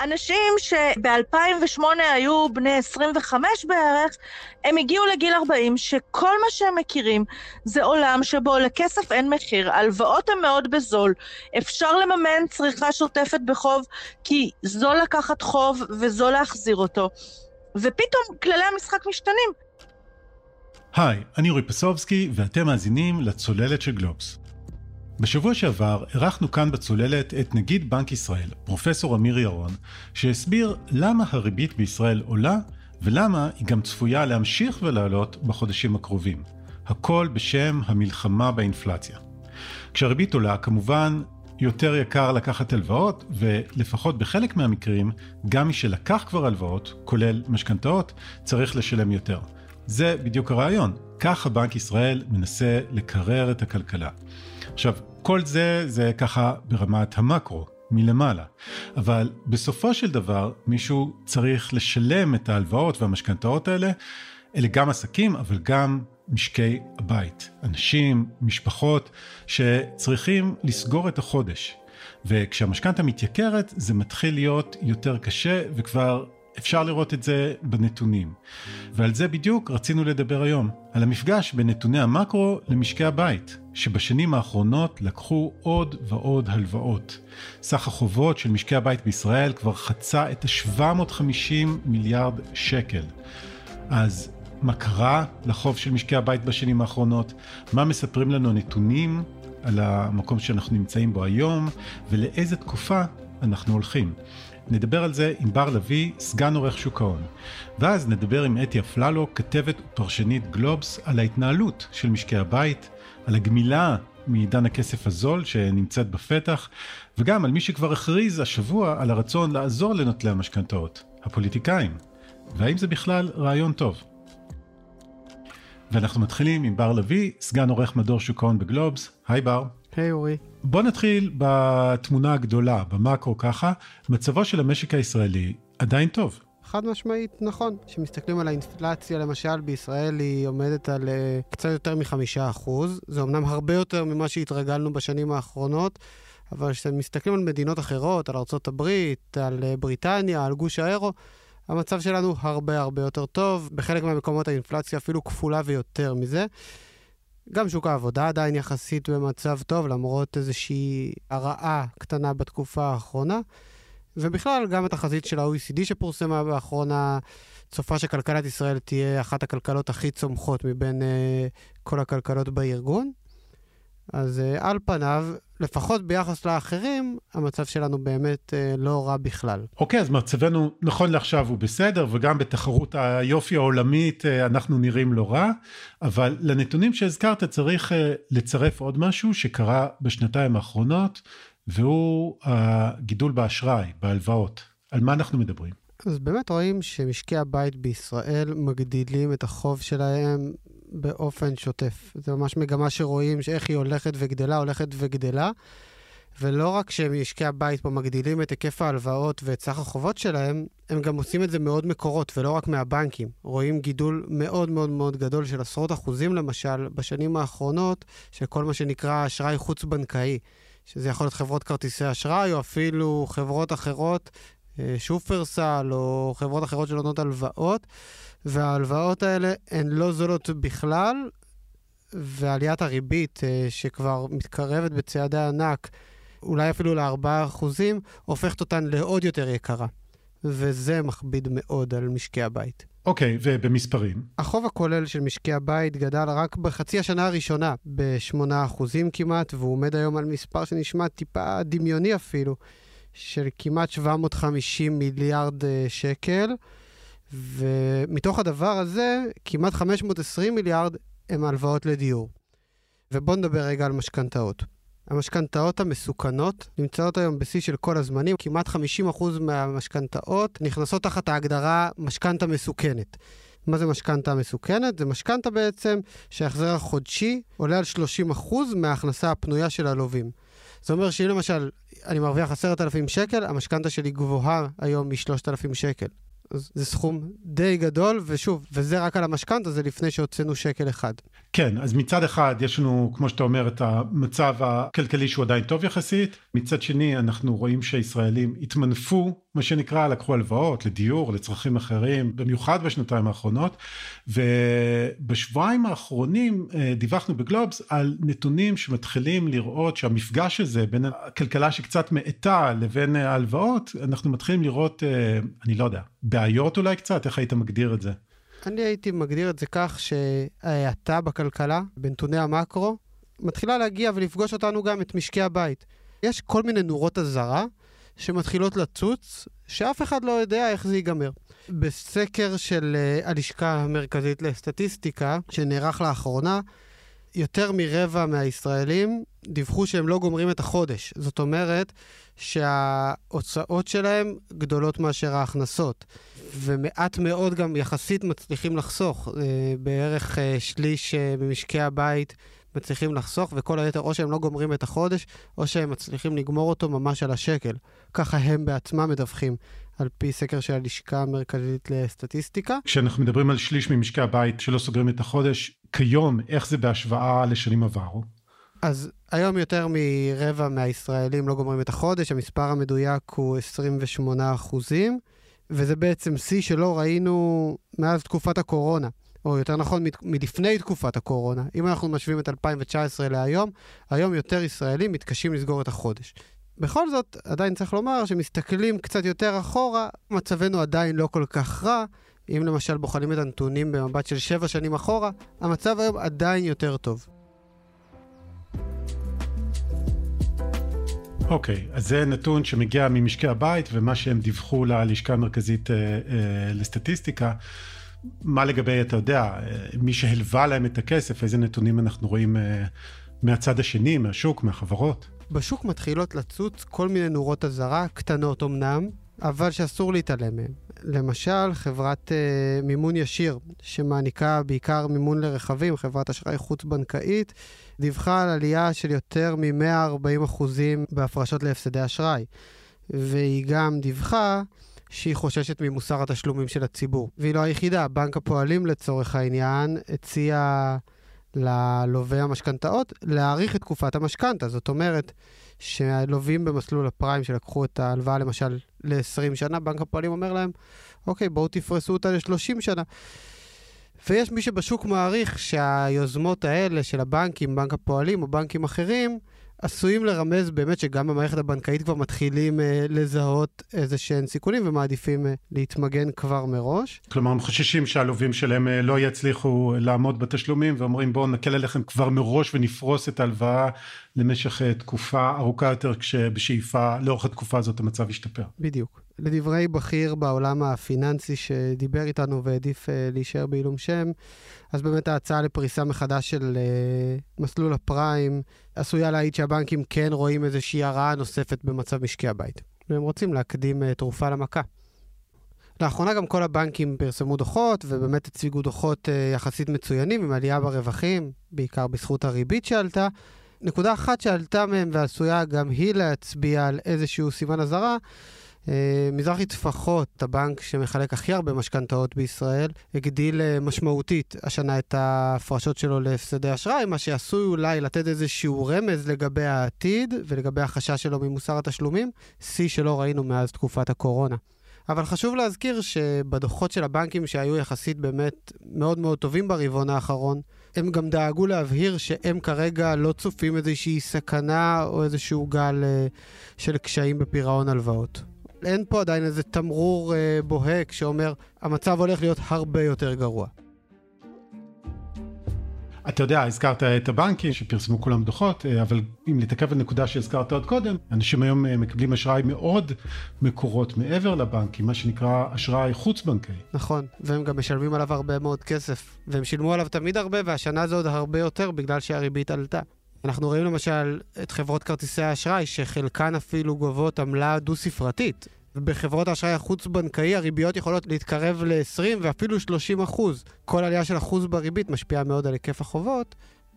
אנשים שב-2008 היו בני 25 בערך, הם הגיעו לגיל 40, שכל מה שהם מכירים זה עולם שבו לכסף אין מחיר, הלוואות הן מאוד בזול, אפשר לממן צריכה שוטפת בחוב, כי זול לקחת חוב וזול להחזיר אותו, ופתאום כללי המשחק משתנים. היי, אני אורי פסובסקי, ואתם מאזינים לצוללת של גלובס. בשבוע שעבר אירחנו כאן בצוללת את נגיד בנק ישראל, פרופסור אמיר ירון, שהסביר למה הריבית בישראל עולה ולמה היא גם צפויה להמשיך ולעלות בחודשים הקרובים. הכל בשם המלחמה באינפלציה. כשהריבית עולה, כמובן, יותר יקר לקחת הלוואות, ולפחות בחלק מהמקרים, גם מי שלקח כבר הלוואות, כולל משכנתאות, צריך לשלם יותר. זה בדיוק הרעיון. ככה בנק ישראל מנסה לקרר את הכלכלה. עכשיו, כל זה זה ככה ברמת המקרו, מלמעלה. אבל בסופו של דבר מישהו צריך לשלם את ההלוואות והמשכנתאות האלה. אלה גם עסקים, אבל גם משקי הבית. אנשים, משפחות, שצריכים לסגור את החודש. וכשהמשכנתה מתייקרת זה מתחיל להיות יותר קשה וכבר אפשר לראות את זה בנתונים. ועל זה בדיוק רצינו לדבר היום, על המפגש בין נתוני המקרו למשקי הבית, שבשנים האחרונות לקחו עוד ועוד הלוואות. סך החובות של משקי הבית בישראל כבר חצה את ה-750 מיליארד שקל. אז מה קרה לחוב של משקי הבית בשנים האחרונות? מה מספרים לנו הנתונים על המקום שאנחנו נמצאים בו היום, ולאיזה תקופה אנחנו הולכים. נדבר על זה עם בר לביא, סגן עורך שוק ההון. ואז נדבר עם אתי אפללו, כתבת ופרשנית גלובס, על ההתנהלות של משקי הבית, על הגמילה מעידן הכסף הזול שנמצאת בפתח, וגם על מי שכבר הכריז השבוע על הרצון לעזור לנוטלי המשכנתאות, הפוליטיקאים. והאם זה בכלל רעיון טוב? ואנחנו מתחילים עם בר לביא, סגן עורך מדור שוק ההון בגלובס. היי בר. היי hey, אורי. בוא נתחיל בתמונה הגדולה, במאקרו ככה, מצבו של המשק הישראלי עדיין טוב. חד משמעית נכון. כשמסתכלים על האינפלציה למשל בישראל היא עומדת על uh, קצת יותר מחמישה אחוז. זה אמנם הרבה יותר ממה שהתרגלנו בשנים האחרונות, אבל כשמסתכלים על מדינות אחרות, על ארה"ב, על uh, בריטניה, על גוש האירו, המצב שלנו הרבה הרבה יותר טוב. בחלק מהמקומות האינפלציה אפילו כפולה ויותר מזה. גם שוק העבודה עדיין יחסית במצב טוב, למרות איזושהי הרעה קטנה בתקופה האחרונה. ובכלל, גם התחזית של ה-OECD שפורסמה באחרונה, צופה שכלכלת ישראל תהיה אחת הכלכלות הכי צומחות מבין uh, כל הכלכלות בארגון. אז uh, על פניו, לפחות ביחס לאחרים, המצב שלנו באמת uh, לא רע בכלל. אוקיי, okay, אז מצבנו נכון לעכשיו הוא בסדר, וגם בתחרות היופי העולמית uh, אנחנו נראים לא רע, אבל לנתונים שהזכרת צריך uh, לצרף עוד משהו שקרה בשנתיים האחרונות, והוא הגידול באשראי, בהלוואות. על מה אנחנו מדברים? אז באמת רואים שמשקי הבית בישראל מגדילים את החוב שלהם באופן שוטף. זה ממש מגמה שרואים שאיך היא הולכת וגדלה, הולכת וגדלה. ולא רק שמשקי הבית פה מגדילים את היקף ההלוואות ואת סך החובות שלהם, הם גם עושים את זה מאוד מקורות, ולא רק מהבנקים. רואים גידול מאוד מאוד מאוד גדול של עשרות אחוזים, למשל, בשנים האחרונות, של כל מה שנקרא אשראי חוץ-בנקאי. שזה יכול להיות חברות כרטיסי אשראי, או אפילו חברות אחרות, שופרסל, או חברות אחרות שנותנות הלוואות. וההלוואות האלה הן לא זולות בכלל, ועליית הריבית, אה, שכבר מתקרבת בצעדי ענק, אולי אפילו ל-4%, הופכת אותן לעוד יותר יקרה. וזה מכביד מאוד על משקי הבית. אוקיי, okay, ובמספרים? החוב הכולל של משקי הבית גדל רק בחצי השנה הראשונה ב-8% כמעט, והוא עומד היום על מספר שנשמע טיפה דמיוני אפילו, של כמעט 750 מיליארד אה, שקל. ומתוך הדבר הזה, כמעט 520 מיליארד הם הלוואות לדיור. ובואו נדבר רגע על משכנתאות. המשכנתאות המסוכנות נמצאות היום בשיא של כל הזמנים. כמעט 50% מהמשכנתאות נכנסות תחת ההגדרה משכנתה מסוכנת. מה זה משכנתה מסוכנת? זה משכנתה בעצם שההחזר החודשי עולה על 30% מההכנסה הפנויה של הלווים. זה אומר שאם למשל אני מרוויח 10,000 שקל, המשכנתה שלי גבוהה היום מ-3,000 שקל. אז זה סכום די גדול, ושוב, וזה רק על המשכנתה, זה לפני שהוצאנו שקל אחד. כן, אז מצד אחד יש לנו, כמו שאתה אומר, את המצב הכלכלי שהוא עדיין טוב יחסית, מצד שני אנחנו רואים שהישראלים התמנפו, מה שנקרא, לקחו הלוואות לדיור, לצרכים אחרים, במיוחד בשנתיים האחרונות, ובשבועיים האחרונים אה, דיווחנו בגלובס על נתונים שמתחילים לראות שהמפגש הזה בין הכלכלה שקצת מאטה לבין ההלוואות, אנחנו מתחילים לראות, אה, אני לא יודע, בעיות אולי קצת, איך היית מגדיר את זה? אני הייתי מגדיר את זה כך שההאטה בכלכלה, בנתוני המקרו, מתחילה להגיע ולפגוש אותנו גם את משקי הבית. יש כל מיני נורות אזהרה שמתחילות לצוץ, שאף אחד לא יודע איך זה ייגמר. בסקר של uh, הלשכה המרכזית לסטטיסטיקה, שנערך לאחרונה, יותר מרבע מהישראלים דיווחו שהם לא גומרים את החודש. זאת אומרת שההוצאות שלהם גדולות מאשר ההכנסות. ומעט מאוד גם יחסית מצליחים לחסוך. אה, בערך אה, שליש אה, ממשקי הבית מצליחים לחסוך, וכל היתר או שהם לא גומרים את החודש, או שהם מצליחים לגמור אותו ממש על השקל. ככה הם בעצמם מדווחים. על פי סקר של הלשכה המרכזית לסטטיסטיקה. כשאנחנו מדברים על שליש ממשקי הבית שלא סוגרים את החודש, כיום, איך זה בהשוואה לשנים עברו? אז היום יותר מרבע מהישראלים לא גומרים את החודש, המספר המדויק הוא 28 אחוזים. וזה בעצם שיא שלא ראינו מאז תקופת הקורונה, או יותר נכון, מלפני תקופת הקורונה. אם אנחנו משווים את 2019 להיום, היום יותר ישראלים מתקשים לסגור את החודש. בכל זאת, עדיין צריך לומר שמסתכלים קצת יותר אחורה, מצבנו עדיין לא כל כך רע. אם למשל בוחנים את הנתונים במבט של שבע שנים אחורה, המצב היום עדיין יותר טוב. אוקיי, okay, אז זה נתון שמגיע ממשקי הבית ומה שהם דיווחו ללשכה המרכזית אה, אה, לסטטיסטיקה. מה לגבי, אתה יודע, אה, מי שהלווה להם את הכסף, איזה נתונים אנחנו רואים אה, מהצד השני, מהשוק, מהחברות? בשוק מתחילות לצוץ כל מיני נורות אזהרה, קטנות אמנם, אבל שאסור להתעלם מהן. למשל, חברת uh, מימון ישיר, שמעניקה בעיקר מימון לרכבים, חברת אשראי חוץ-בנקאית, דיווחה על עלייה של יותר מ-140% בהפרשות להפסדי אשראי. והיא גם דיווחה שהיא חוששת ממוסר התשלומים של הציבור. והיא לא היחידה, בנק הפועלים לצורך העניין הציע ללווה המשכנתאות להאריך את תקופת המשכנתה. זאת אומרת, שהלווים במסלול הפריים שלקחו את ההלוואה למשל ל-20 שנה, בנק הפועלים אומר להם, אוקיי, בואו תפרסו אותה ל-30 שנה. ויש מי שבשוק מעריך שהיוזמות האלה של הבנקים, בנק הפועלים או בנקים אחרים, עשויים לרמז באמת שגם במערכת הבנקאית כבר מתחילים אה, לזהות איזה שהם סיכונים ומעדיפים אה, להתמגן כבר מראש. כלומר, הם חוששים שהלווים שלהם אה, לא יצליחו לעמוד בתשלומים ואומרים בואו נקל עליכם כבר מראש ונפרוס את ההלוואה למשך אה, תקופה ארוכה יותר כשבשאיפה לאורך התקופה הזאת המצב ישתפר. בדיוק. לדברי בכיר בעולם הפיננסי שדיבר איתנו והעדיף uh, להישאר בעילום שם, אז באמת ההצעה לפריסה מחדש של uh, מסלול הפריים עשויה להעיד שהבנקים כן רואים איזושהי הרעה נוספת במצב משקי הבית. והם רוצים להקדים uh, תרופה למכה. לאחרונה גם כל הבנקים פרסמו דוחות, ובאמת הציגו דוחות uh, יחסית מצוינים, עם עלייה ברווחים, בעיקר בזכות הריבית שעלתה. נקודה אחת שעלתה מהם ועשויה גם היא להצביע על איזשהו סימן אזהרה, מזרחי טפחות, הבנק שמחלק הכי הרבה משכנתאות בישראל, הגדיל אה, משמעותית השנה את ההפרשות שלו להפסדי אשראי, מה שעשוי אולי לתת איזשהו רמז לגבי העתיד ולגבי החשש שלו ממוסר התשלומים, שיא שלא ראינו מאז תקופת הקורונה. אבל חשוב להזכיר שבדוחות של הבנקים שהיו יחסית באמת מאוד מאוד טובים ברבעון האחרון, הם גם דאגו להבהיר שהם כרגע לא צופים איזושהי סכנה או איזשהו גל uh, של קשיים בפירעון הלוואות. אין פה עדיין איזה תמרור אה, בוהק שאומר, המצב הולך להיות הרבה יותר גרוע. אתה יודע, הזכרת את הבנקים שפרסמו כולם דוחות, אה, אבל אם להתעכב על נקודה שהזכרת עוד קודם, אנשים היום אה, מקבלים אשראי מאוד מקורות מעבר לבנקים, מה שנקרא אשראי חוץ-בנקאי. נכון, והם גם משלמים עליו הרבה מאוד כסף, והם שילמו עליו תמיד הרבה, והשנה זה עוד הרבה יותר בגלל שהריבית עלתה. אנחנו רואים למשל את חברות כרטיסי האשראי, שחלקן אפילו גובות עמלה דו-ספרתית. ובחברות האשראי החוץ-בנקאי הריביות יכולות להתקרב ל-20 ואפילו 30 אחוז. כל עלייה של אחוז בריבית משפיעה מאוד על היקף החובות,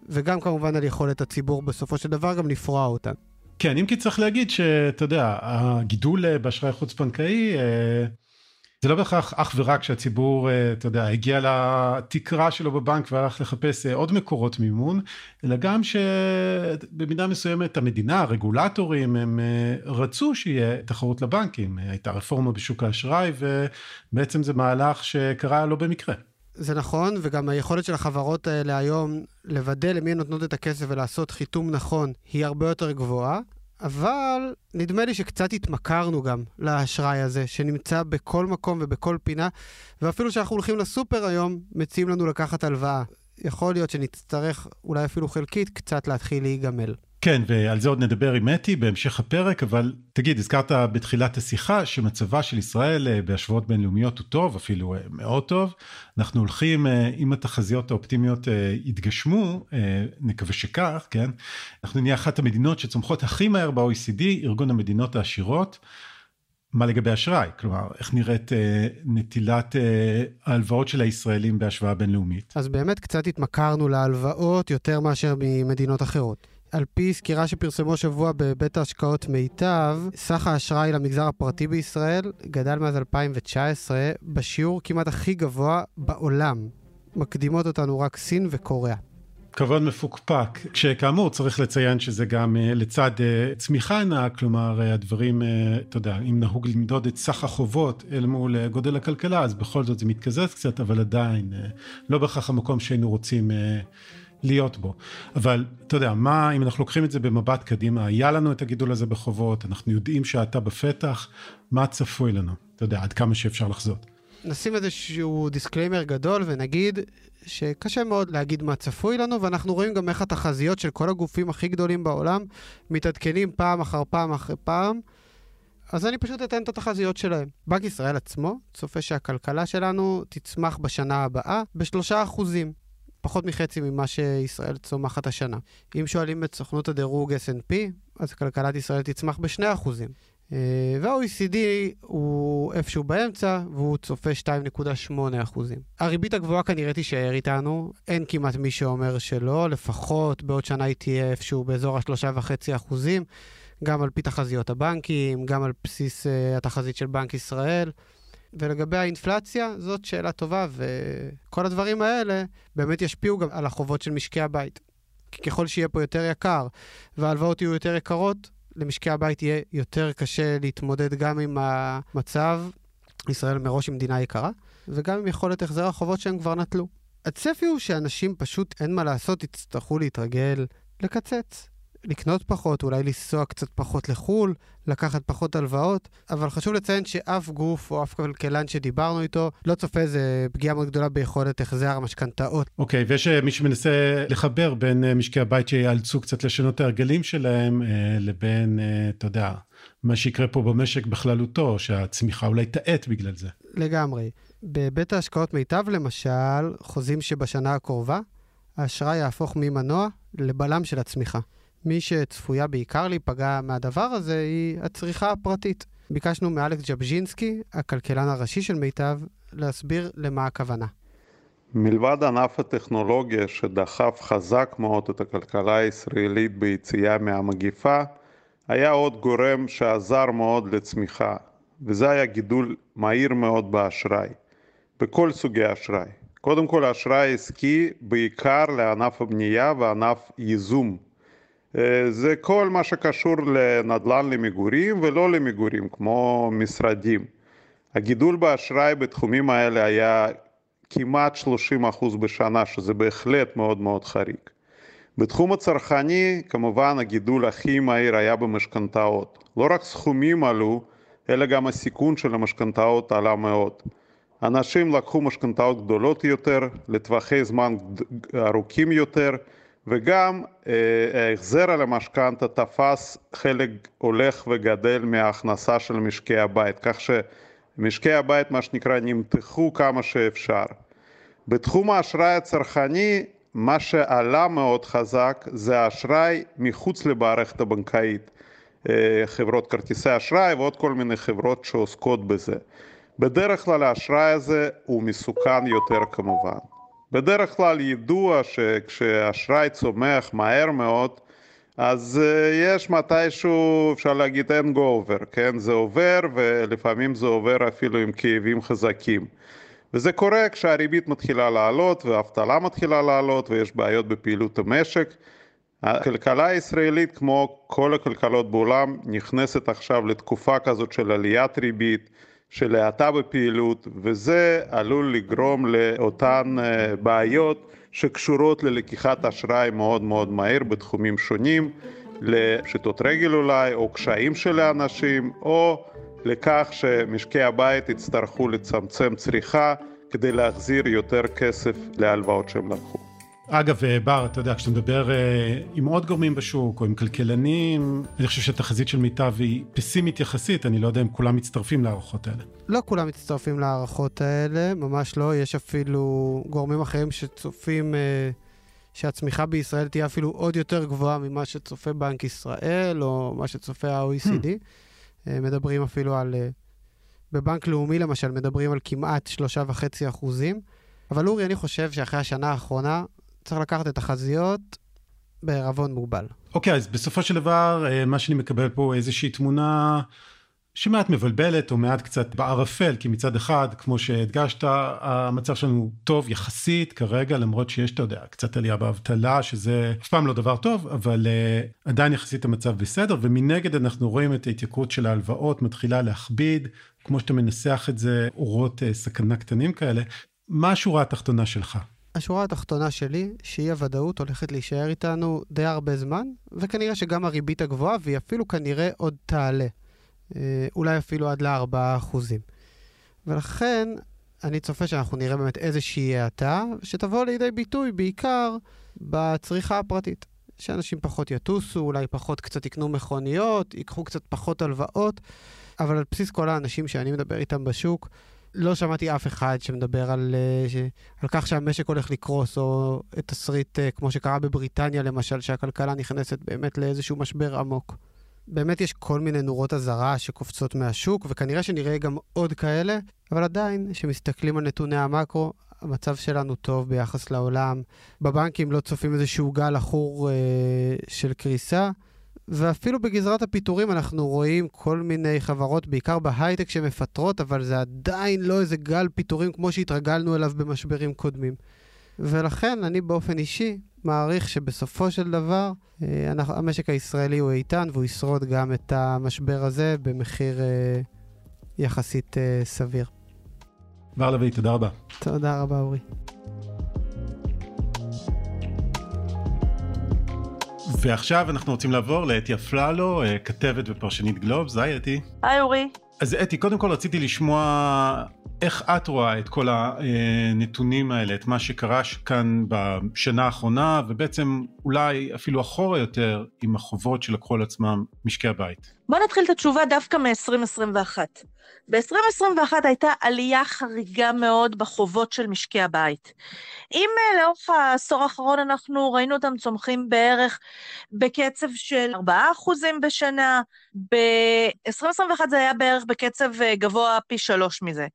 וגם כמובן על יכולת הציבור בסופו של דבר גם לפרוע אותן. כן, אם כי צריך להגיד שאתה יודע, הגידול באשראי חוץ-בנקאי... אה, זה לא בהכרח אך ורק שהציבור, אה, אתה יודע, הגיע לתקרה שלו בבנק והלך לחפש אה, עוד מקורות מימון, אלא גם שבמידה מסוימת המדינה, הרגולטורים, הם אה, רצו שיהיה תחרות לבנקים. הייתה רפורמה בשוק האשראי ובעצם זה מהלך שקרה לא במקרה. זה נכון, וגם היכולת של החברות האלה היום לוודא למי הן נותנות את הכסף ולעשות חיתום נכון היא הרבה יותר גבוהה. אבל נדמה לי שקצת התמכרנו גם לאשראי הזה, שנמצא בכל מקום ובכל פינה, ואפילו כשאנחנו הולכים לסופר היום, מציעים לנו לקחת הלוואה. יכול להיות שנצטרך, אולי אפילו חלקית, קצת להתחיל להיגמל. כן, ועל זה עוד נדבר עם אתי בהמשך הפרק, אבל תגיד, הזכרת בתחילת השיחה שמצבה של ישראל אה, בהשוואות בינלאומיות הוא טוב, אפילו אה, מאוד טוב. אנחנו הולכים, אה, אם התחזיות האופטימיות יתגשמו, נקווה שכך, כן? אנחנו נהיה אחת המדינות שצומחות הכי מהר ב-OECD, ארגון המדינות העשירות. מה לגבי אשראי? כלומר, איך נראית אה, נטילת אה, ההלוואות של הישראלים בהשוואה בינלאומית? אז באמת קצת התמכרנו להלוואות יותר מאשר ממדינות אחרות. על פי סקירה שפרסמו השבוע בבית ההשקעות מיטב, סך האשראי למגזר הפרטי בישראל גדל מאז 2019 בשיעור כמעט הכי גבוה בעולם. מקדימות אותנו רק סין וקוריאה. כבוד מפוקפק, כשכאמור צריך לציין שזה גם אה, לצד אה, צמיחה נאה, כלומר אה, הדברים, אתה יודע, אם נהוג למדוד את סך החובות אל מול גודל הכלכלה, אז בכל זאת זה מתקזז קצת, אבל עדיין לא בהכרח המקום שהיינו רוצים להיות בו. אבל אתה יודע, מה, אם אנחנו לוקחים את זה במבט קדימה, היה לנו את הגידול הזה בחובות, אנחנו יודעים שאתה בפתח, מה צפוי לנו? אתה יודע, עד כמה שאפשר לחזות. נשים איזשהו disclaimer גדול ונגיד שקשה מאוד להגיד מה צפוי לנו, ואנחנו רואים גם איך התחזיות של כל הגופים הכי גדולים בעולם מתעדכנים פעם אחר פעם אחרי פעם. אז אני פשוט אתן את התחזיות שלהם. בנק ישראל עצמו צופה שהכלכלה שלנו תצמח בשנה הבאה בשלושה אחוזים. פחות מחצי ממה שישראל צומחת השנה. אם שואלים את סוכנות הדירוג S&P, אז כלכלת ישראל תצמח בשני אחוזים. אה, וה-OECD הוא איפשהו באמצע, והוא צופה 2.8 אחוזים. הריבית הגבוהה כנראה תישאר איתנו, אין כמעט מי שאומר שלא, לפחות בעוד שנה היא תהיה איפשהו באזור ה-3.5 אחוזים, גם על פי תחזיות הבנקים, גם על בסיס uh, התחזית של בנק ישראל. ולגבי האינפלציה, זאת שאלה טובה, וכל הדברים האלה באמת ישפיעו גם על החובות של משקי הבית. כי ככל שיהיה פה יותר יקר וההלוואות יהיו יותר יקרות, למשקי הבית יהיה יותר קשה להתמודד גם עם המצב, ישראל מראש היא מדינה יקרה, וגם עם יכולת החזר החובות שהם כבר נטלו. הצפי הוא שאנשים פשוט, אין מה לעשות, יצטרכו להתרגל לקצץ. לקנות פחות, אולי לנסוע קצת פחות לחו"ל, לקחת פחות הלוואות, אבל חשוב לציין שאף גוף או אף כלכלן שדיברנו איתו לא צופה איזה פגיעה מאוד גדולה ביכולת החזר המשכנתאות. אוקיי, okay, ויש אה, מי שמנסה לחבר בין אה, משקי הבית שיאלצו קצת לשנות את ההרגלים שלהם, אה, לבין, אתה יודע, מה שיקרה פה במשק בכללותו, שהצמיחה אולי תאט בגלל זה. לגמרי. בבית ההשקעות מיטב למשל, חוזים שבשנה הקרובה, האשראי יהפוך ממנוע לבלם של הצמיחה. מי שצפויה בעיקר להיפגע מהדבר הזה היא הצריכה הפרטית. ביקשנו מאלכס ג'בז'ינסקי, הכלכלן הראשי של מיטב, להסביר למה הכוונה. מלבד ענף הטכנולוגיה שדחף חזק מאוד את הכלכלה הישראלית ביציאה מהמגיפה, היה עוד גורם שעזר מאוד לצמיחה, וזה היה גידול מהיר מאוד באשראי, בכל סוגי האשראי. קודם כל האשראי העסקי בעיקר לענף הבנייה וענף ייזום, זה כל מה שקשור לנדל"ן למגורים ולא למגורים, כמו משרדים. הגידול באשראי בתחומים האלה היה כמעט 30% בשנה, שזה בהחלט מאוד מאוד חריג. בתחום הצרכני, כמובן הגידול הכי מהיר היה במשכנתאות. לא רק סכומים עלו, אלא גם הסיכון של המשכנתאות עלה מאוד. אנשים לקחו משכנתאות גדולות יותר, לטווחי זמן ארוכים יותר, וגם אה, ההחזר על המשכנתה תפס חלק הולך וגדל מההכנסה של משקי הבית, כך שמשקי הבית מה שנקרא נמתחו כמה שאפשר. בתחום האשראי הצרכני מה שעלה מאוד חזק זה האשראי מחוץ למערכת הבנקאית, אה, חברות כרטיסי אשראי ועוד כל מיני חברות שעוסקות בזה. בדרך כלל האשראי הזה הוא מסוכן יותר כמובן. בדרך כלל ידוע שכשאשראי צומח מהר מאוד, אז uh, יש מתישהו, אפשר להגיד אין over, כן? זה עובר ולפעמים זה עובר אפילו עם כאבים חזקים. וזה קורה כשהריבית מתחילה לעלות והאבטלה מתחילה לעלות ויש בעיות בפעילות המשק. הכלכלה הישראלית, כמו כל הכלכלות בעולם, נכנסת עכשיו לתקופה כזאת של עליית ריבית, של האטה בפעילות, וזה עלול לגרום לאותן אה, בעיות שקשורות ללקיחת אשראי מאוד מאוד מהר בתחומים שונים, לפשיטות רגל אולי, או קשיים של האנשים, או לכך שמשקי הבית יצטרכו לצמצם צריכה כדי להחזיר יותר כסף להלוואות שהם לקחו. אגב, אה, בר, אתה יודע, כשאתה מדבר אה, עם עוד גורמים בשוק או עם כלכלנים, אני חושב שהתחזית של מיטב היא פסימית יחסית, אני לא יודע אם כולם מצטרפים להערכות האלה. לא כולם מצטרפים להערכות האלה, ממש לא. יש אפילו גורמים אחרים שצופים אה, שהצמיחה בישראל תהיה אפילו עוד יותר גבוהה ממה שצופה בנק ישראל או מה שצופה ה-OECD. Hmm. אה, מדברים אפילו על... אה, בבנק לאומי למשל מדברים על כמעט שלושה וחצי אחוזים. אבל אורי, אני חושב שאחרי השנה האחרונה צריך לקחת את החזיות בערבון מוגבל. אוקיי, okay, אז בסופו של דבר, אה, מה שאני מקבל פה איזושהי תמונה שמעט מבלבלת או מעט קצת בערפל, כי מצד אחד, כמו שהדגשת, המצב שלנו טוב יחסית כרגע, למרות שיש, אתה יודע, קצת עלייה באבטלה, שזה אף פעם לא דבר טוב, אבל uh, עדיין יחסית המצב בסדר, ומנגד אנחנו רואים את ההתייקרות של ההלוואות מתחילה להכביד, כמו שאתה מנסח את זה, אורות uh, סכנה קטנים כאלה. מה השורה התחתונה שלך? השורה התחתונה שלי, שאי הוודאות הולכת להישאר איתנו די הרבה זמן, וכנראה שגם הריבית הגבוהה, והיא אפילו כנראה עוד תעלה. אה, אולי אפילו עד ל-4%. ולכן, אני צופה שאנחנו נראה באמת איזושהי האטה, שתבוא לידי ביטוי בעיקר בצריכה הפרטית. שאנשים פחות יטוסו, אולי פחות קצת יקנו מכוניות, ייקחו קצת פחות הלוואות, אבל על בסיס כל האנשים שאני מדבר איתם בשוק, לא שמעתי אף אחד שמדבר על, uh, ש... על כך שהמשק הולך לקרוס, או את תסריט uh, כמו שקרה בבריטניה למשל, שהכלכלה נכנסת באמת לאיזשהו משבר עמוק. באמת יש כל מיני נורות אזהרה שקופצות מהשוק, וכנראה שנראה גם עוד כאלה, אבל עדיין, כשמסתכלים על נתוני המקרו, המצב שלנו טוב ביחס לעולם. בבנקים לא צופים איזשהו גל עכור אה, של קריסה. ואפילו בגזרת הפיטורים אנחנו רואים כל מיני חברות, בעיקר בהייטק, שמפטרות, אבל זה עדיין לא איזה גל פיטורים כמו שהתרגלנו אליו במשברים קודמים. ולכן אני באופן אישי מעריך שבסופו של דבר אה, המשק הישראלי הוא איתן והוא ישרוד גם את המשבר הזה במחיר אה, יחסית אה, סביר. בר לביא, תודה רבה. תודה רבה, אורי. ועכשיו אנחנו רוצים לעבור לאתי אפללו, אה, כתבת ופרשנית גלובס. היי אתי. היי אורי. אז אתי, קודם כל רציתי לשמוע איך את רואה את כל הנתונים האלה, את מה שקרה כאן בשנה האחרונה, ובעצם אולי אפילו אחורה יותר עם החובות שלקחו על עצמם משקי הבית? בוא נתחיל את התשובה דווקא מ-2021. ב-2021 הייתה עלייה חריגה מאוד בחובות של משקי הבית. אם אה, לאורך העשור האחרון אנחנו ראינו אותם צומחים בערך בקצב של 4% בשנה, ב-2021 זה היה בערך בקצב אה, גבוה פי שלוש מזה.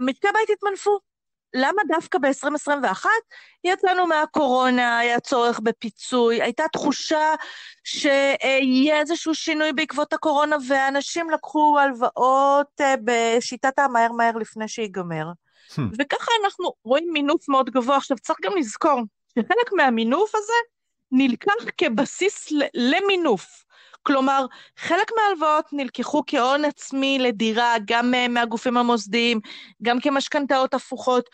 משקי הבית התמנפו. למה דווקא ב-2021 יצאנו מהקורונה, היה צורך בפיצוי, הייתה תחושה שיהיה איזשהו שינוי בעקבות הקורונה, ואנשים לקחו הלוואות אה, בשיטת המהר מהר לפני שיגמר. Hmm. וככה אנחנו רואים מינוף מאוד גבוה. עכשיו, צריך גם לזכור שחלק מהמינוף הזה נלקח כבסיס למינוף. כלומר, חלק מההלוואות נלקחו כהון עצמי לדירה, גם אה, מהגופים המוסדיים, גם כמשכנתאות הפוכות,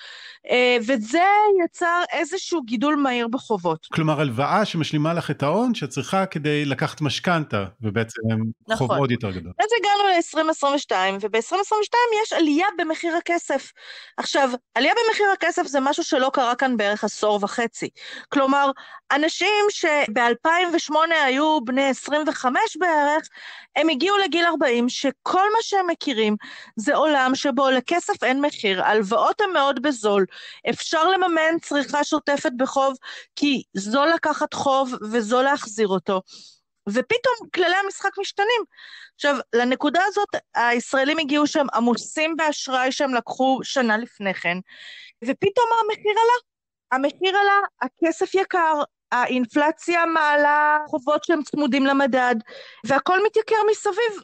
אה, וזה יצר איזשהו גידול מהיר בחובות. כלומר, הלוואה שמשלימה לך את ההון שאת צריכה כדי לקחת משכנתה, ובעצם נכון. חוב עוד יותר גדול. אז הגענו ל-2022, וב-2022 יש עלייה במחיר הכסף. עכשיו, עלייה במחיר הכסף זה משהו שלא קרה כאן בערך עשור וחצי. כלומר, אנשים שב-2008 היו בני 25, בערך, הם הגיעו לגיל 40, שכל מה שהם מכירים זה עולם שבו לכסף אין מחיר, הלוואות הן מאוד בזול, אפשר לממן צריכה שוטפת בחוב, כי זו לקחת חוב וזו להחזיר אותו. ופתאום כללי המשחק משתנים. עכשיו, לנקודה הזאת, הישראלים הגיעו שם עמוסים באשראי שהם לקחו שנה לפני כן, ופתאום המחיר עלה. המחיר עלה, הכסף יקר, האינפלציה מעלה חובות שהם צמודים למדד, והכל מתייקר מסביב.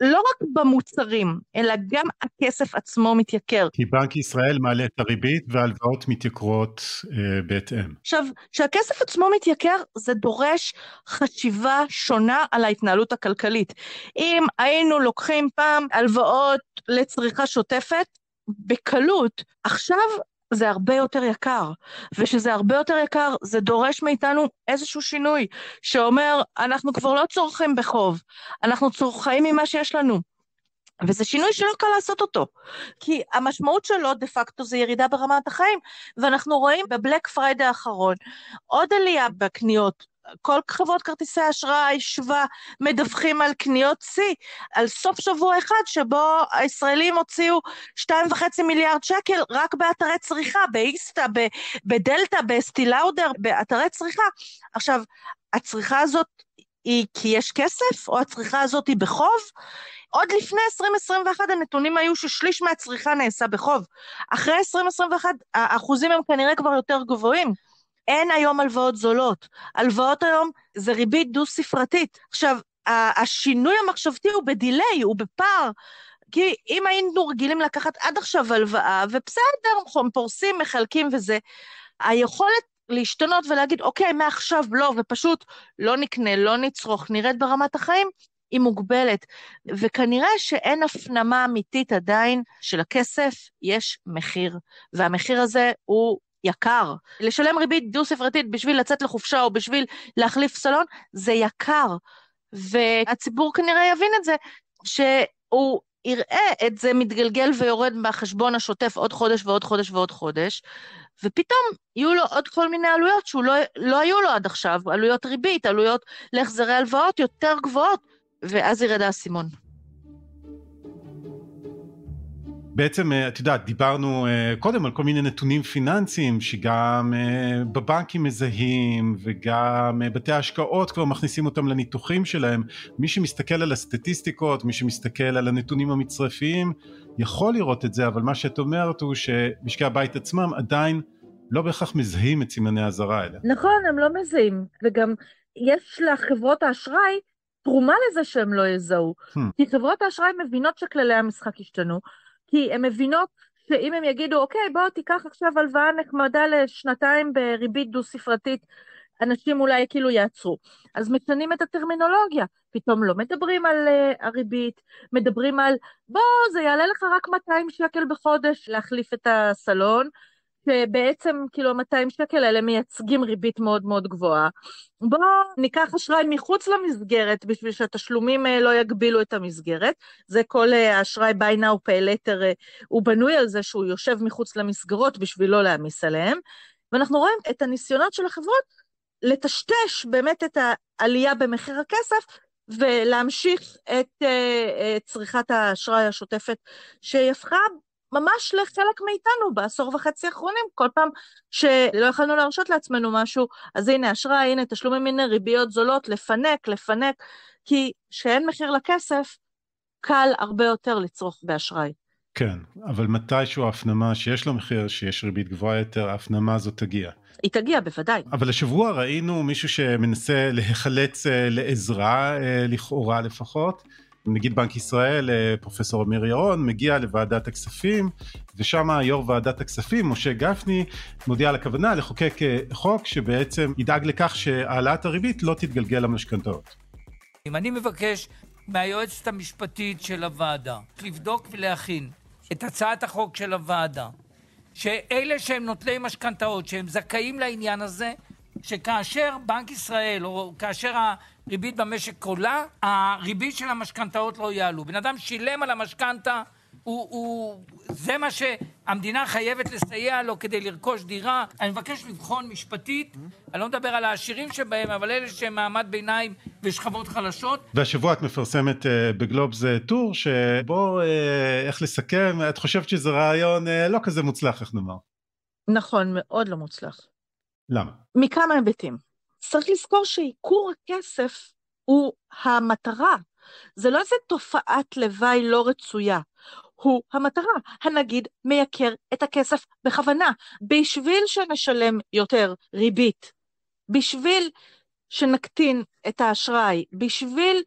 לא רק במוצרים, אלא גם הכסף עצמו מתייקר. כי בנק ישראל מעלה את הריבית והלוואות מתייקרות אה, בהתאם. עכשיו, כשהכסף עצמו מתייקר, זה דורש חשיבה שונה על ההתנהלות הכלכלית. אם היינו לוקחים פעם הלוואות לצריכה שוטפת, בקלות, עכשיו זה הרבה יותר יקר, ושזה הרבה יותר יקר, זה דורש מאיתנו איזשהו שינוי, שאומר, אנחנו כבר לא צורכים בחוב, אנחנו צורכים ממה שיש לנו. וזה שינוי שלא קל לעשות אותו, כי המשמעות שלו דה פקטו זה ירידה ברמת החיים, ואנחנו רואים בבלק פריידי האחרון עוד עלייה בקניות כל חברות כרטיסי האשראי שווה מדווחים על קניות שיא, על סוף שבוע אחד שבו הישראלים הוציאו 2.5 מיליארד שקל רק באתרי צריכה, באיסטה, בדלתא, בסטילאודר, באתרי צריכה. עכשיו, הצריכה הזאת היא כי יש כסף, או הצריכה הזאת היא בחוב? עוד לפני 2021 הנתונים היו ששליש מהצריכה נעשה בחוב. אחרי 2021 האחוזים הם כנראה כבר יותר גבוהים. אין היום הלוואות זולות. הלוואות היום זה ריבית דו-ספרתית. עכשיו, השינוי המחשבתי הוא בדיליי, הוא בפער. כי אם היינו רגילים לקחת עד עכשיו הלוואה, ובסדר, פורסים, מחלקים וזה, היכולת להשתנות ולהגיד, אוקיי, מעכשיו לא, ופשוט לא נקנה, לא נצרוך, נרד ברמת החיים, היא מוגבלת. וכנראה שאין הפנמה אמיתית עדיין של הכסף, יש מחיר. והמחיר הזה הוא יקר. לשלם ריבית דו-ספרתית בשביל לצאת לחופשה או בשביל להחליף סלון, זה יקר. והציבור כנראה יבין את זה, שהוא יראה את זה מתגלגל ויורד מהחשבון השוטף עוד חודש ועוד חודש ועוד חודש, ופתאום יהיו לו עוד כל מיני עלויות שהוא לא, לא היו לו עד עכשיו, עלויות ריבית, עלויות להחזרי הלוואות יותר גבוהות, ואז ירד האסימון. בעצם, אה, את יודעת, דיברנו אה, קודם על כל מיני נתונים פיננסיים שגם אה, בבנקים מזהים וגם בתי ההשקעות כבר מכניסים אותם לניתוחים שלהם. מי שמסתכל על הסטטיסטיקות, מי שמסתכל על הנתונים המצרפיים, יכול לראות את זה, אבל מה שאת אומרת הוא שמשקי הבית עצמם עדיין לא בהכרח מזהים את סימני האזהרה האלה. נכון, הם לא מזהים, וגם יש לחברות האשראי תרומה לזה שהם לא יזהו. Hmm. כי חברות האשראי מבינות שכללי המשחק השתנו. כי הן מבינות שאם הם יגידו, אוקיי, בוא תיקח עכשיו הלוואה נחמדה לשנתיים בריבית דו-ספרתית, אנשים אולי כאילו יעצרו. אז משנים את הטרמינולוגיה, פתאום לא מדברים על uh, הריבית, מדברים על, בוא, זה יעלה לך רק 200 שקל בחודש להחליף את הסלון, שבעצם כאילו 200 שקל האלה מייצגים ריבית מאוד מאוד גבוהה. בואו ניקח אשראי מחוץ למסגרת בשביל שהתשלומים אה, לא יגבילו את המסגרת. זה כל אה, האשראי buy now pay later, אה, הוא בנוי על זה שהוא יושב מחוץ למסגרות בשביל לא להעמיס עליהם. ואנחנו רואים את הניסיונות של החברות לטשטש באמת את העלייה במחיר הכסף ולהמשיך את uh, צריכת האשראי השוטפת, שהיא הפכה ממש לחלק מאיתנו בעשור וחצי האחרונים, כל פעם שלא יכולנו להרשות לעצמנו משהו, אז הנה אשראי, הנה תשלומים, הנה ריביות זולות, לפנק, לפנק, כי כשאין מחיר לכסף, קל הרבה יותר לצרוך באשראי. כן, אבל מתישהו ההפנמה שיש לו מחיר, שיש ריבית גבוהה יותר, ההפנמה הזאת תגיע. היא תגיע, בוודאי. אבל השבוע ראינו מישהו שמנסה להיחלץ אה, לעזרה, אה, לכאורה לפחות. נגיד בנק ישראל, אה, פרופסור אמיר ירון, מגיע לוועדת הכספים, ושם יו"ר ועדת הכספים, משה גפני, מודיע על הכוונה לחוקק אה, חוק שבעצם ידאג לכך שהעלאת הריבית לא תתגלגל למשכנתאות. אם אני מבקש מהיועצת המשפטית של הוועדה לבדוק ולהכין את הצעת החוק של הוועדה, שאלה שהם נוטלי משכנתאות, שהם זכאים לעניין הזה, שכאשר בנק ישראל, או כאשר הריבית במשק עולה, הריבית של המשכנתאות לא יעלו. בן אדם שילם על המשכנתה, זה מה שהמדינה חייבת לסייע לו כדי לרכוש דירה. אני מבקש לבחון משפטית, אני לא מדבר על העשירים שבהם, אבל אלה שהם מעמד ביניים ושכבות חלשות. והשבוע את מפרסמת אה, בגלובס אה, טור, שבו, אה, איך לסכם, את חושבת שזה רעיון לא כזה מוצלח, איך נאמר. נכון, מאוד לא מוצלח. למה? מכמה היבטים. צריך לזכור שעיקור הכסף הוא המטרה. זה לא איזה תופעת לוואי לא רצויה. הוא המטרה. הנגיד מייקר את הכסף בכוונה, בשביל שנשלם יותר ריבית בשביל שנקטין את האשראי, בשביל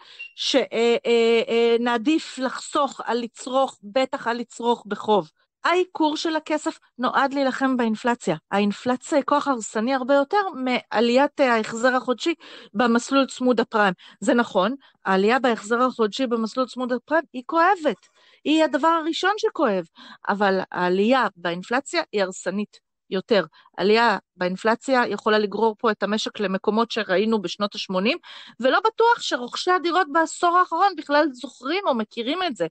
שנעדיף לחסוך על לצרוך, בטח על לצרוך בחוב. העיקור של הכסף נועד להילחם באינפלציה. האינפלציה היא כוח הרסני הרבה יותר מעליית ההחזר החודשי במסלול צמוד הפריים. זה נכון, העלייה בהחזר החודשי במסלול צמוד הפריים היא כואבת. היא הדבר הראשון שכואב, אבל העלייה באינפלציה היא הרסנית. יותר. עלייה באינפלציה יכולה לגרור פה את המשק למקומות שראינו בשנות ה-80, ולא בטוח שרוכשי הדירות בעשור האחרון בכלל זוכרים או מכירים את זה.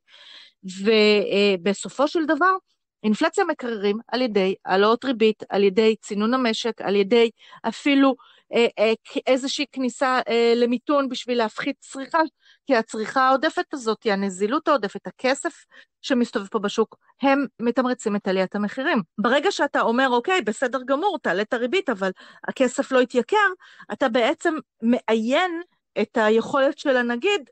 ובסופו של דבר, אינפלציה מקררים על ידי העלאות ריבית, על ידי צינון המשק, על ידי אפילו אה, אה, איזושהי כניסה אה, למיתון בשביל להפחית צריכה, כי הצריכה העודפת הזאת, הנזילות העודפת, הכסף שמסתובב פה בשוק, הם מתמרצים את עליית המחירים. ברגע שאתה אומר, אוקיי, בסדר גמור, תעלה את הריבית, אבל הכסף לא יתייקר, אתה בעצם מאיין את היכולת של הנגיד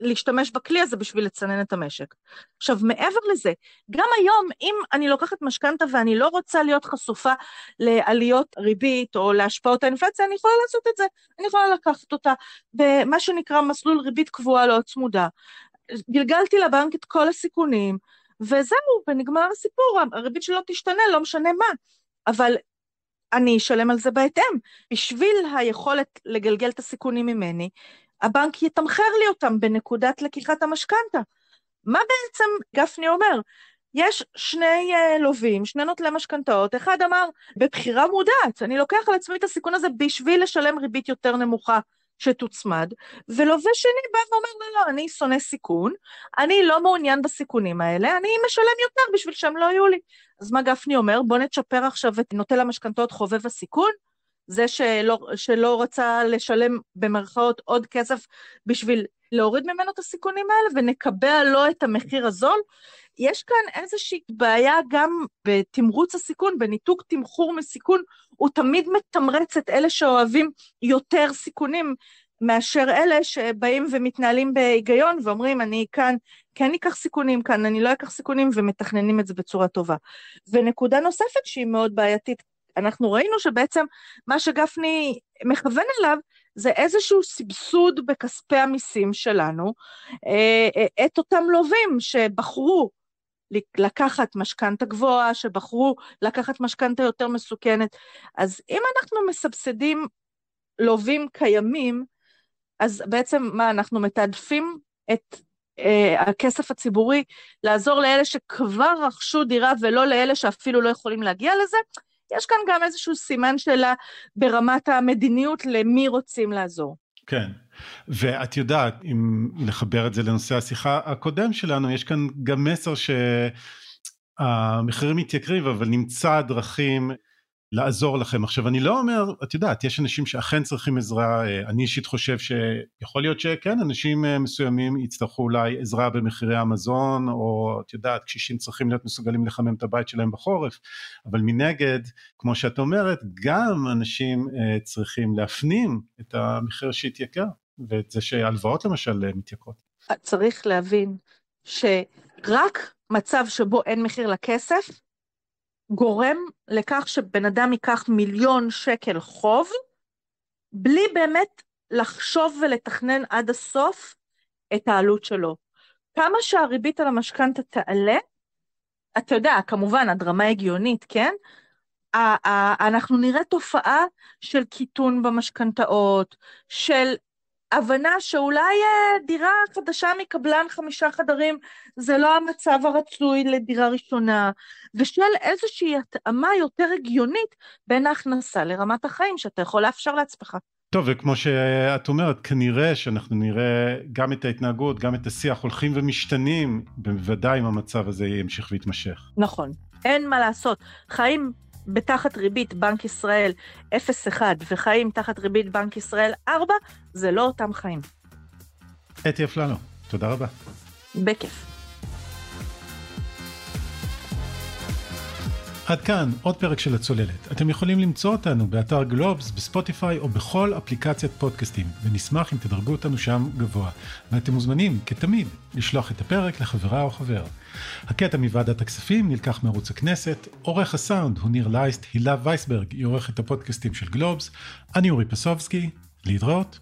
להשתמש בכלי הזה בשביל לצנן את המשק. עכשיו, מעבר לזה, גם היום, אם אני לוקחת משכנתה ואני לא רוצה להיות חשופה לעליות ריבית או להשפעות האינפלציה, אני יכולה לעשות את זה. אני יכולה לקחת אותה במה שנקרא מסלול ריבית קבועה לא צמודה. גלגלתי לבנק את כל הסיכונים, וזהו, ונגמר הסיפור, הריבית שלו תשתנה, לא משנה מה. אבל אני אשלם על זה בהתאם. בשביל היכולת לגלגל את הסיכונים ממני, הבנק יתמחר לי אותם בנקודת לקיחת המשכנתה. מה בעצם גפני אומר? יש שני uh, לווים, שני נוטלי משכנתאות, אחד אמר, בבחירה מודעת, אני לוקח על עצמי את הסיכון הזה בשביל לשלם ריבית יותר נמוכה שתוצמד, ולווה שני בא ואומר, לא, לא, אני שונא סיכון, אני לא מעוניין בסיכונים האלה, אני משלם יותר בשביל שהם לא יהיו לי. אז מה גפני אומר? בוא נצ'פר עכשיו את נוטל המשכנתאות חובב הסיכון, זה שלא, שלא רצה לשלם במרכאות עוד כסף בשביל להוריד ממנו את הסיכונים האלה ונקבע לו את המחיר הזול. יש כאן איזושהי בעיה גם בתמרוץ הסיכון, בניתוק תמחור מסיכון, הוא תמיד מתמרץ את אלה שאוהבים יותר סיכונים מאשר אלה שבאים ומתנהלים בהיגיון ואומרים, אני כאן כן אקח סיכונים, כאן אני לא אקח סיכונים, ומתכננים את זה בצורה טובה. ונקודה נוספת שהיא מאוד בעייתית אנחנו ראינו שבעצם מה שגפני מכוון אליו זה איזשהו סבסוד בכספי המיסים שלנו, אה, אה, את אותם לווים שבחרו לקחת משכנתה גבוהה, שבחרו לקחת משכנתה יותר מסוכנת. אז אם אנחנו מסבסדים לווים קיימים, אז בעצם מה, אנחנו מתעדפים את אה, הכסף הציבורי לעזור לאלה שכבר רכשו דירה ולא לאלה שאפילו לא יכולים להגיע לזה? יש כאן גם איזשהו סימן שאלה ברמת המדיניות למי רוצים לעזור. כן, ואת יודעת, אם לחבר את זה לנושא השיחה הקודם שלנו, יש כאן גם מסר שהמחירים מתייקרים, אבל נמצא דרכים לעזור לכם. עכשיו אני לא אומר, את יודעת, יש אנשים שאכן צריכים עזרה, אה, אני אישית חושב שיכול להיות שכן, אנשים אה, מסוימים יצטרכו אולי עזרה במחירי המזון, או את יודעת, קשישים צריכים להיות מסוגלים לחמם את הבית שלהם בחורף, אבל מנגד, כמו שאת אומרת, גם אנשים אה, צריכים להפנים את המחיר שהתייקר, ואת זה שהלוואות למשל מתייקרות. צריך להבין שרק מצב שבו אין מחיר לכסף, גורם לכך שבן אדם ייקח מיליון שקל חוב, בלי באמת לחשוב ולתכנן עד הסוף את העלות שלו. כמה שהריבית על המשכנתה תעלה, אתה יודע, כמובן, הדרמה הגיונית, כן? אנחנו נראה תופעה של קיטון במשכנתאות, של הבנה שאולי אה, דירה חדשה מקבלן חמישה חדרים זה לא המצב הרצוי לדירה ראשונה, ושל איזושהי התאמה יותר הגיונית בין ההכנסה לרמת החיים שאתה יכול לאפשר לעצמך. טוב, וכמו שאת אומרת, כנראה שאנחנו נראה גם את ההתנהגות, גם את השיח הולכים ומשתנים, בוודאי אם המצב הזה ימשיך ויתמשך. נכון, אין מה לעשות. חיים בתחת ריבית בנק ישראל 0.1 וחיים תחת ריבית בנק ישראל 4, זה לא אותם חיים. אתי אפללו, תודה רבה. בכיף. עד כאן עוד פרק של הצוללת. אתם יכולים למצוא אותנו באתר גלובס, בספוטיפיי או בכל אפליקציית פודקאסטים, ונשמח אם תדרגו אותנו שם גבוה. ואתם מוזמנים, כתמיד, לשלוח את הפרק לחברה או חבר. הקטע מוועדת הכספים נלקח מערוץ הכנסת, עורך הסאונד הוא ניר לייסט, הילה וייסברג היא עורכת הפודקאסטים של גלובס, אני אורי פסובסקי, להתראות.